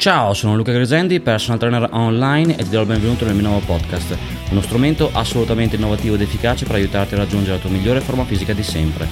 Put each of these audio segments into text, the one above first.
Ciao, sono Luca Gresendi, personal trainer online e ti do il benvenuto nel mio nuovo podcast, uno strumento assolutamente innovativo ed efficace per aiutarti a raggiungere la tua migliore forma fisica di sempre.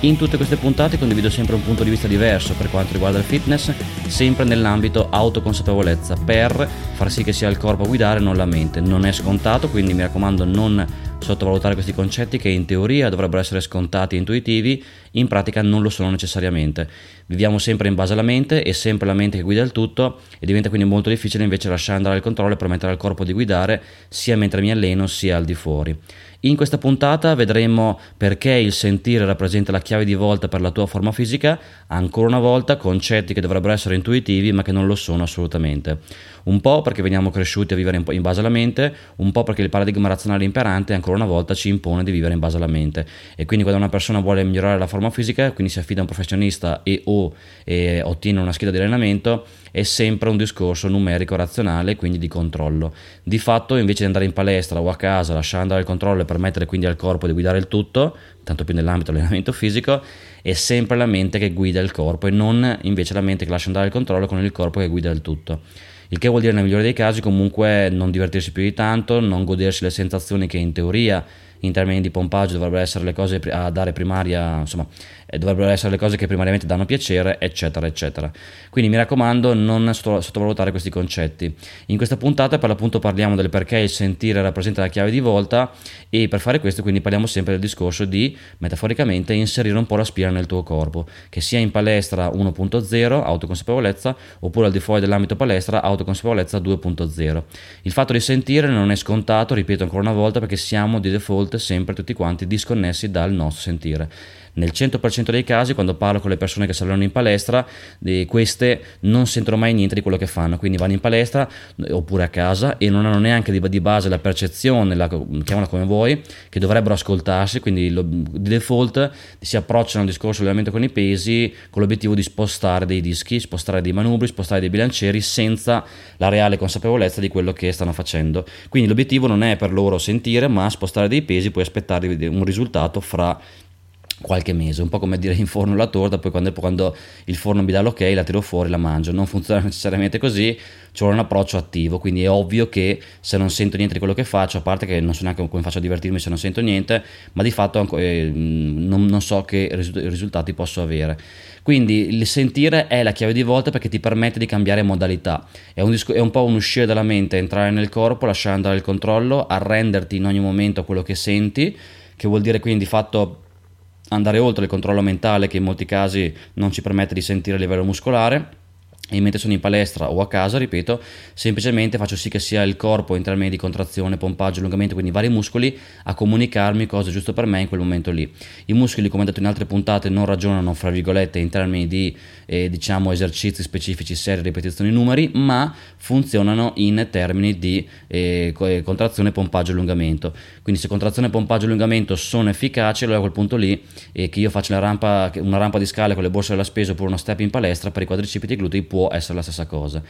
In tutte queste puntate condivido sempre un punto di vista diverso per quanto riguarda il fitness, sempre nell'ambito autoconsapevolezza, per far sì che sia il corpo a guidare e non la mente. Non è scontato, quindi mi raccomando non sottovalutare questi concetti che in teoria dovrebbero essere scontati e intuitivi, in pratica non lo sono necessariamente. Viviamo sempre in base alla mente e sempre la mente che guida il tutto e diventa quindi molto difficile invece lasciare andare il controllo e permettere al corpo di guidare sia mentre mi alleno sia al di fuori. In questa puntata vedremo perché il sentire rappresenta la chiave di volta per la tua forma fisica, ancora una volta concetti che dovrebbero essere intuitivi ma che non lo sono assolutamente. Un po' perché veniamo cresciuti a vivere in base alla mente, un po' perché il paradigma razionale imperante ancora una volta ci impone di vivere in base alla mente. E quindi quando una persona vuole migliorare la forma fisica, quindi si affida a un professionista e o e ottiene una scheda di allenamento, è sempre un discorso numerico razionale, quindi di controllo. Di fatto, invece di andare in palestra o a casa, lasciare andare il controllo e permettere quindi al corpo di guidare il tutto, tanto più nell'ambito dell'allenamento fisico, è sempre la mente che guida il corpo e non invece la mente che lascia andare il controllo con il corpo che guida il tutto il che vuol dire nel migliore dei casi comunque non divertirsi più di tanto, non godersi le sensazioni che in teoria in termini di pompaggio dovrebbero essere le cose a dare primaria, insomma, eh, dovrebbero essere le cose che primariamente danno piacere, eccetera, eccetera. Quindi mi raccomando, non sottovalutare questi concetti. In questa puntata per l'appunto parliamo del perché il sentire rappresenta la chiave di volta e per fare questo quindi parliamo sempre del discorso di, metaforicamente, inserire un po' la spina nel tuo corpo, che sia in palestra 1.0, autoconsapevolezza, oppure al di fuori dell'ambito palestra, autoconsapevolezza 2.0. Il fatto di sentire non è scontato, ripeto ancora una volta, perché siamo di default sempre tutti quanti disconnessi dal nostro sentire. Nel 100% dei casi, quando parlo con le persone che si in palestra, queste non sentono mai niente di quello che fanno, quindi vanno in palestra oppure a casa e non hanno neanche di, base la percezione, la, chiamala come vuoi, che dovrebbero ascoltarsi, quindi lo, di default si approcciano al discorso allenamento con i pesi con l'obiettivo di spostare dei dischi, spostare dei manubri, spostare dei bilancieri senza la reale consapevolezza di quello che stanno facendo. Quindi l'obiettivo non è per loro sentire, ma spostare dei pesi, poi aspettare un risultato fra qualche mese, un po' come dire in forno la torta, poi quando, quando, il forno mi dà l'ok la tiro fuori, la mangio, non funziona necessariamente così, ci vuole un approccio attivo, quindi è ovvio che se non sento niente di quello che faccio, a parte che non so neanche come faccio a divertirmi se non sento niente, ma di fatto eh, non, non, so che risultati posso avere. Quindi il sentire è la chiave di volta perché ti permette di cambiare modalità, è un, disco, è un po' un uscire dalla mente, entrare nel corpo, lasciare andare il controllo, arrenderti in ogni momento a quello che senti, che vuol dire quindi di fatto andare oltre il controllo mentale che in molti casi non ci permette di sentire a livello muscolare e mentre sono in palestra o a casa, ripeto, semplicemente faccio sì che sia il corpo in termini di contrazione, pompaggio, allungamento, quindi vari muscoli, a comunicarmi cosa è giusto per me in quel momento lì. I muscoli, come detto in altre puntate, non ragionano, fra virgolette, in termini di, eh, diciamo, esercizi specifici, serie, ripetizioni, numeri, ma funzionano in termini di eh, eh contrazione, pompaggio, allungamento. Quindi se contrazione, pompaggio, allungamento sono efficaci, allora a quel punto lì, eh, che io faccia una rampa, una rampa di scale con le borse della spesa oppure uno step in palestra per i quadricipiti e i glutei può essere la stessa cosa.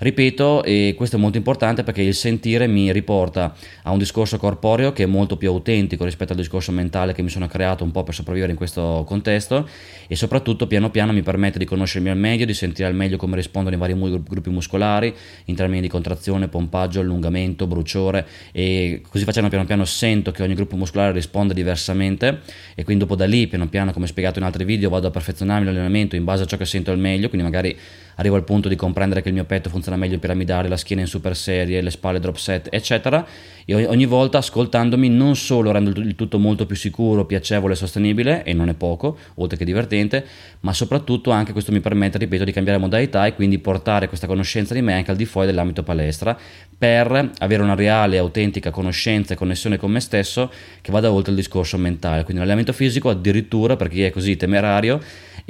Ripeto, e questo è molto importante perché il sentire mi riporta a un discorso corporeo che è molto più autentico rispetto al discorso mentale che mi sono creato un po' per sopravvivere in questo contesto e soprattutto piano piano mi permette di conoscermi al meglio, di sentire al meglio come rispondono i vari gruppi muscolari in termini di contrazione, pompaggio, allungamento, bruciore e così facendo piano piano sento che ogni gruppo muscolare risponde diversamente e quindi dopo da lì piano piano come spiegato in altri video vado a perfezionarmi l'allenamento in base a ciò che sento al meglio, quindi magari arrivo al punto di comprendere che il mio petto funziona meglio in piramidale, la schiena in super serie, le spalle drop set, eccetera. E ogni volta ascoltandomi non solo rendo il tutto molto più sicuro, piacevole e sostenibile, e non è poco, oltre che divertente, ma soprattutto anche questo mi permette, ripeto, di cambiare modalità e quindi portare questa conoscenza di me anche al di fuori dell'ambito palestra per avere una reale, autentica conoscenza e connessione con me stesso che vada oltre il discorso mentale. Quindi l'allenamento fisico addirittura per chi è così temerario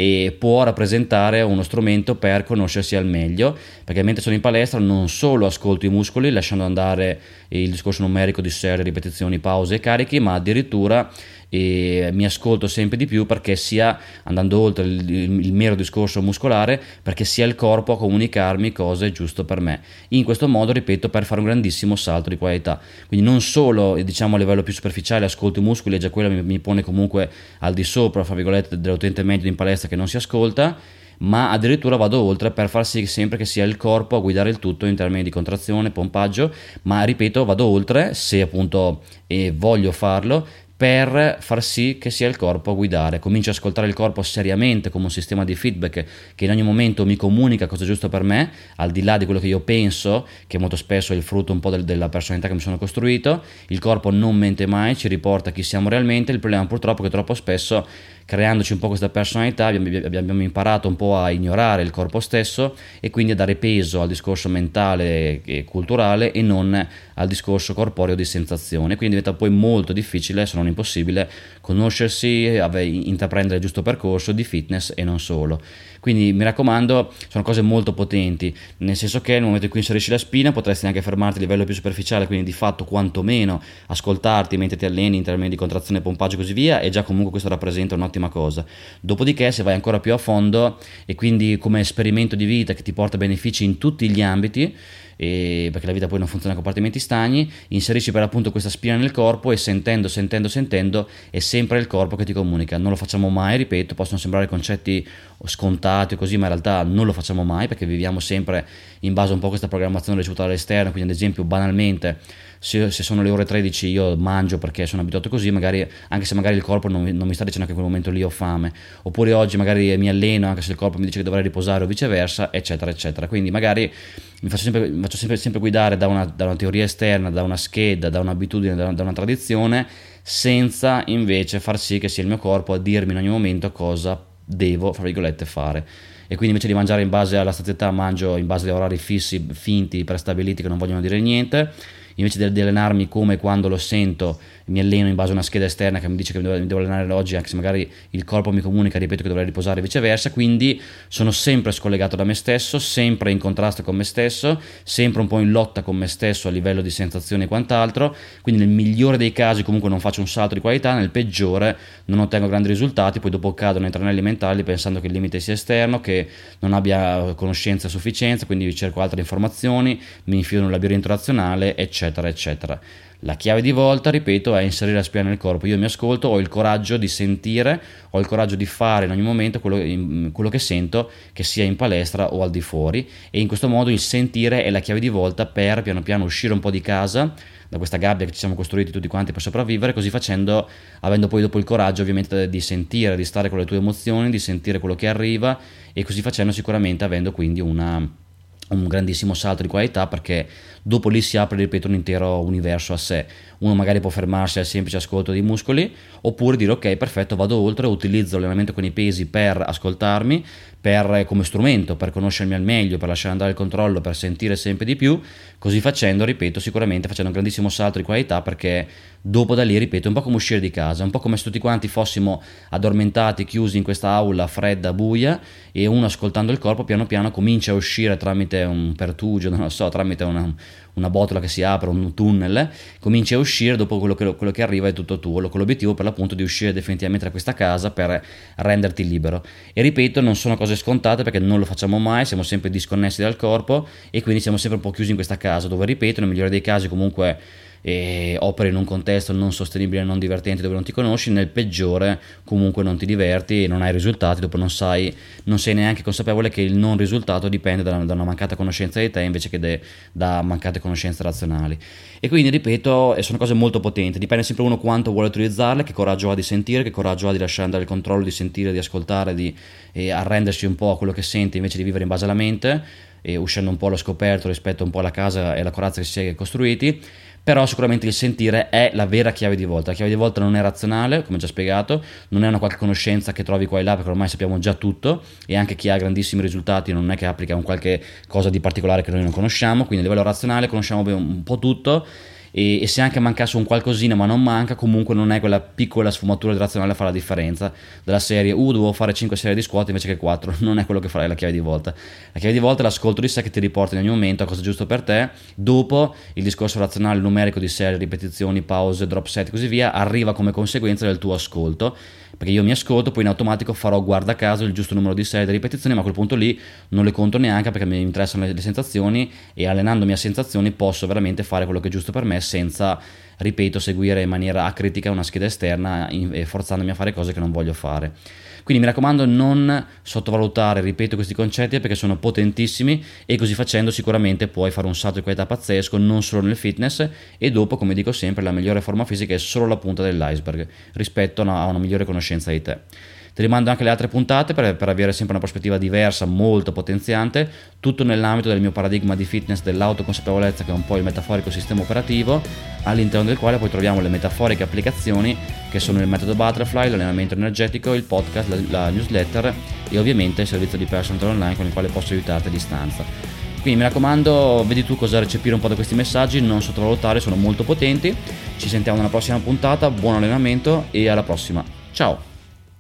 e può rappresentare uno strumento per conoscersi al meglio, perché mentre sono in palestra non solo ascolto i muscoli lasciando andare il discorso numerico di serie, ripetizioni, pause e carichi, ma addirittura e mi ascolto sempre di più perché sia andando oltre il, il, il, mero discorso muscolare perché sia il corpo a comunicarmi cosa è giusto per me. In questo modo ripeto per fare un grandissimo salto di qualità. Quindi non solo diciamo a livello più superficiale ascolto i muscoli e già quello mi, mi pone comunque al di sopra fra virgolette dell'utente medio in palestra che non si ascolta ma addirittura vado oltre per far sì sempre che sia il corpo a guidare il tutto in termini di contrazione, pompaggio, ma ripeto, vado oltre se appunto eh, voglio farlo per far sì che sia il corpo a guidare. Comincio ad ascoltare il corpo seriamente come un sistema di feedback che in ogni momento mi comunica cosa è giusto per me, al di là di quello che io penso, che molto spesso è il frutto un po' del, della personalità che mi sono costruito. Il corpo non mente mai, ci riporta chi siamo realmente. Il problema purtroppo è che troppo spesso creandoci un po' questa personalità abbiamo imparato un po' a ignorare il corpo stesso e quindi a dare peso al discorso mentale e culturale e non al discorso corporeo di sensazione. Quindi diventa poi molto difficile, se non impossibile, conoscersi, intraprendere il giusto percorso di fitness e non solo. Quindi mi raccomando, sono cose molto potenti, nel senso che nel momento in cui inserisci la spina potresti anche fermarti a livello più superficiale, quindi di fatto quantomeno ascoltarti mentre ti alleni in termini di contrazione, pompaggio e così via, e già comunque questo rappresenta un'ottima cosa. Dopodiché se vai ancora più a fondo e quindi come esperimento di vita che ti porta benefici in tutti gli ambiti, perché la vita poi non funziona a compartimenti stagni, inserisci per appunto questa spina nel corpo e sentendo, sentendo, sentendo è sempre il corpo che ti comunica. Non lo facciamo mai, ripeto, possono sembrare concetti scontati così, ma in realtà non lo facciamo mai perché viviamo sempre in base un po' a questa programmazione ricevuta dall'esterno, quindi ad esempio banalmente se, se, sono le ore 13 io mangio perché sono abituato così, magari, anche se magari il corpo non, non mi sta dicendo che in quel momento lì ho fame, oppure oggi magari mi alleno anche se il corpo mi dice che dovrei riposare o viceversa, eccetera, eccetera. Quindi magari mi faccio sempre, mi faccio sempre, sempre guidare da una, da una, teoria esterna, da una scheda, da un'abitudine, da, da una tradizione, senza invece far sì che sia il mio corpo a dirmi in ogni momento cosa devo, fra virgolette, fare. E quindi invece di mangiare in base alla sazietà mangio in base agli orari fissi, finti, prestabiliti che non vogliono dire niente invece di allenarmi come quando lo sento mi alleno in base a una scheda esterna che mi dice che mi devo, mi devo allenare oggi, anche se magari il corpo mi comunica, ripeto che dovrei riposare e viceversa, quindi sono sempre scollegato da me stesso, sempre in contrasto con me stesso, sempre un po' in lotta con me stesso a livello di sensazioni e quant'altro, quindi nel migliore dei casi comunque non faccio un salto di qualità, nel peggiore non ottengo grandi risultati, poi dopo cado nei tranelli mentali pensando che il limite sia esterno, che non abbia conoscenza a sufficienza, quindi cerco altre informazioni, mi infilo in un labirinto razionale, eccetera, eccetera. La chiave di volta, ripeto, è inserire la spina nel corpo. Io mi ascolto, ho il coraggio di sentire, ho il coraggio di fare in ogni momento quello, quello, che sento, che sia in palestra o al di fuori. E in questo modo il sentire è la chiave di volta per piano piano uscire un po' di casa, da questa gabbia che ci siamo costruiti tutti quanti per sopravvivere, così facendo, avendo poi dopo il coraggio ovviamente di sentire, di stare con le tue emozioni, di sentire quello che arriva e così facendo sicuramente avendo quindi una un grandissimo salto di qualità perché dopo lì si apre, ripeto, un intero universo a sé. Uno magari può fermarsi al semplice ascolto dei muscoli oppure dire ok, perfetto, vado oltre, utilizzo l'allenamento con i pesi per ascoltarmi, per, come strumento, per conoscermi al meglio, per lasciare andare il controllo, per sentire sempre di più. Così facendo, ripeto, sicuramente facendo un grandissimo salto di qualità perché dopo da lì, ripeto, è un po' come uscire di casa, un po' come se tutti quanti fossimo addormentati, chiusi in questa aula fredda, buia e uno ascoltando il corpo piano piano comincia a uscire tramite un pertugio, non lo so, tramite una, una botola che si apre, un tunnel, cominci a uscire, dopo quello che, quello che arriva è tutto tuo, con l'obiettivo per l'appunto di uscire definitivamente da questa casa per renderti libero. E ripeto, non sono cose scontate perché non lo facciamo mai, siamo sempre disconnessi dal corpo e quindi siamo sempre un po' chiusi in questa casa, dove ripeto, nel migliore dei casi comunque e operi in un contesto non sostenibile, non divertente dove non ti conosci, nel peggiore comunque non ti diverti e non hai risultati, dopo non sai, non sei neanche consapevole che il non risultato dipende da, da una mancata conoscenza di te invece che de, da mancate conoscenze razionali. E quindi ripeto, sono cose molto potenti, dipende sempre uno quanto vuole utilizzarle, che coraggio ha di sentire, che coraggio ha di lasciare andare il controllo, di sentire, di ascoltare, di arrendersi un po' a quello che sente invece di vivere in base alla mente e uscendo un po' allo scoperto rispetto un po' alla casa e alla corazza che si è costruiti però sicuramente il sentire è la vera chiave di volta. La chiave di volta non è razionale, come già spiegato, non è una qualche conoscenza che trovi qua e là, perché ormai sappiamo già tutto e anche chi ha grandissimi risultati non è che applica un qualche cosa di particolare che noi non conosciamo, quindi a livello razionale conosciamo un po' tutto e, e, se anche mancasse un qualcosina ma non manca comunque non è quella piccola sfumatura razionale a fare la differenza della serie. Uh dovevo fare 5 serie di squat invece che 4 non è quello che farai la chiave di volta. La chiave di volta è l'ascolto di sé che ti riporta in ogni momento a cosa è giusto per te. Dopo il discorso razionale numerico di serie ripetizioni pause drop set e così via arriva come conseguenza del tuo ascolto perché io mi ascolto, poi in automatico farò guarda caso il giusto numero di serie di ripetizioni, ma a quel punto lì non le conto neanche perché mi interessano le, le sensazioni e allenandomi a sensazioni posso veramente fare quello che è giusto per me senza ripeto, seguire in maniera acritica una scheda esterna e forzandomi a fare cose che non voglio fare. Quindi mi raccomando non sottovalutare, ripeto, questi concetti perché sono potentissimi e così facendo sicuramente puoi fare un salto di qualità pazzesco non solo nel fitness e dopo, come dico sempre, la migliore forma fisica è solo la punta dell'iceberg rispetto a una, migliore conoscenza di te. Ti rimando anche le altre puntate per, per, avere sempre una prospettiva diversa, molto potenziante, tutto nell'ambito del mio paradigma di fitness dell'autoconsapevolezza che è un po' il metaforico sistema operativo, all'interno del quale poi troviamo le metaforiche applicazioni che sono il metodo Butterfly, l'allenamento energetico, il podcast, la, la newsletter e ovviamente il servizio di personal online con il quale posso aiutarti a distanza. Quindi mi raccomando, vedi tu cosa recepire un po' da questi messaggi, non sottovalutare, sono molto potenti. Ci sentiamo nella prossima puntata, buon allenamento e alla prossima. Ciao!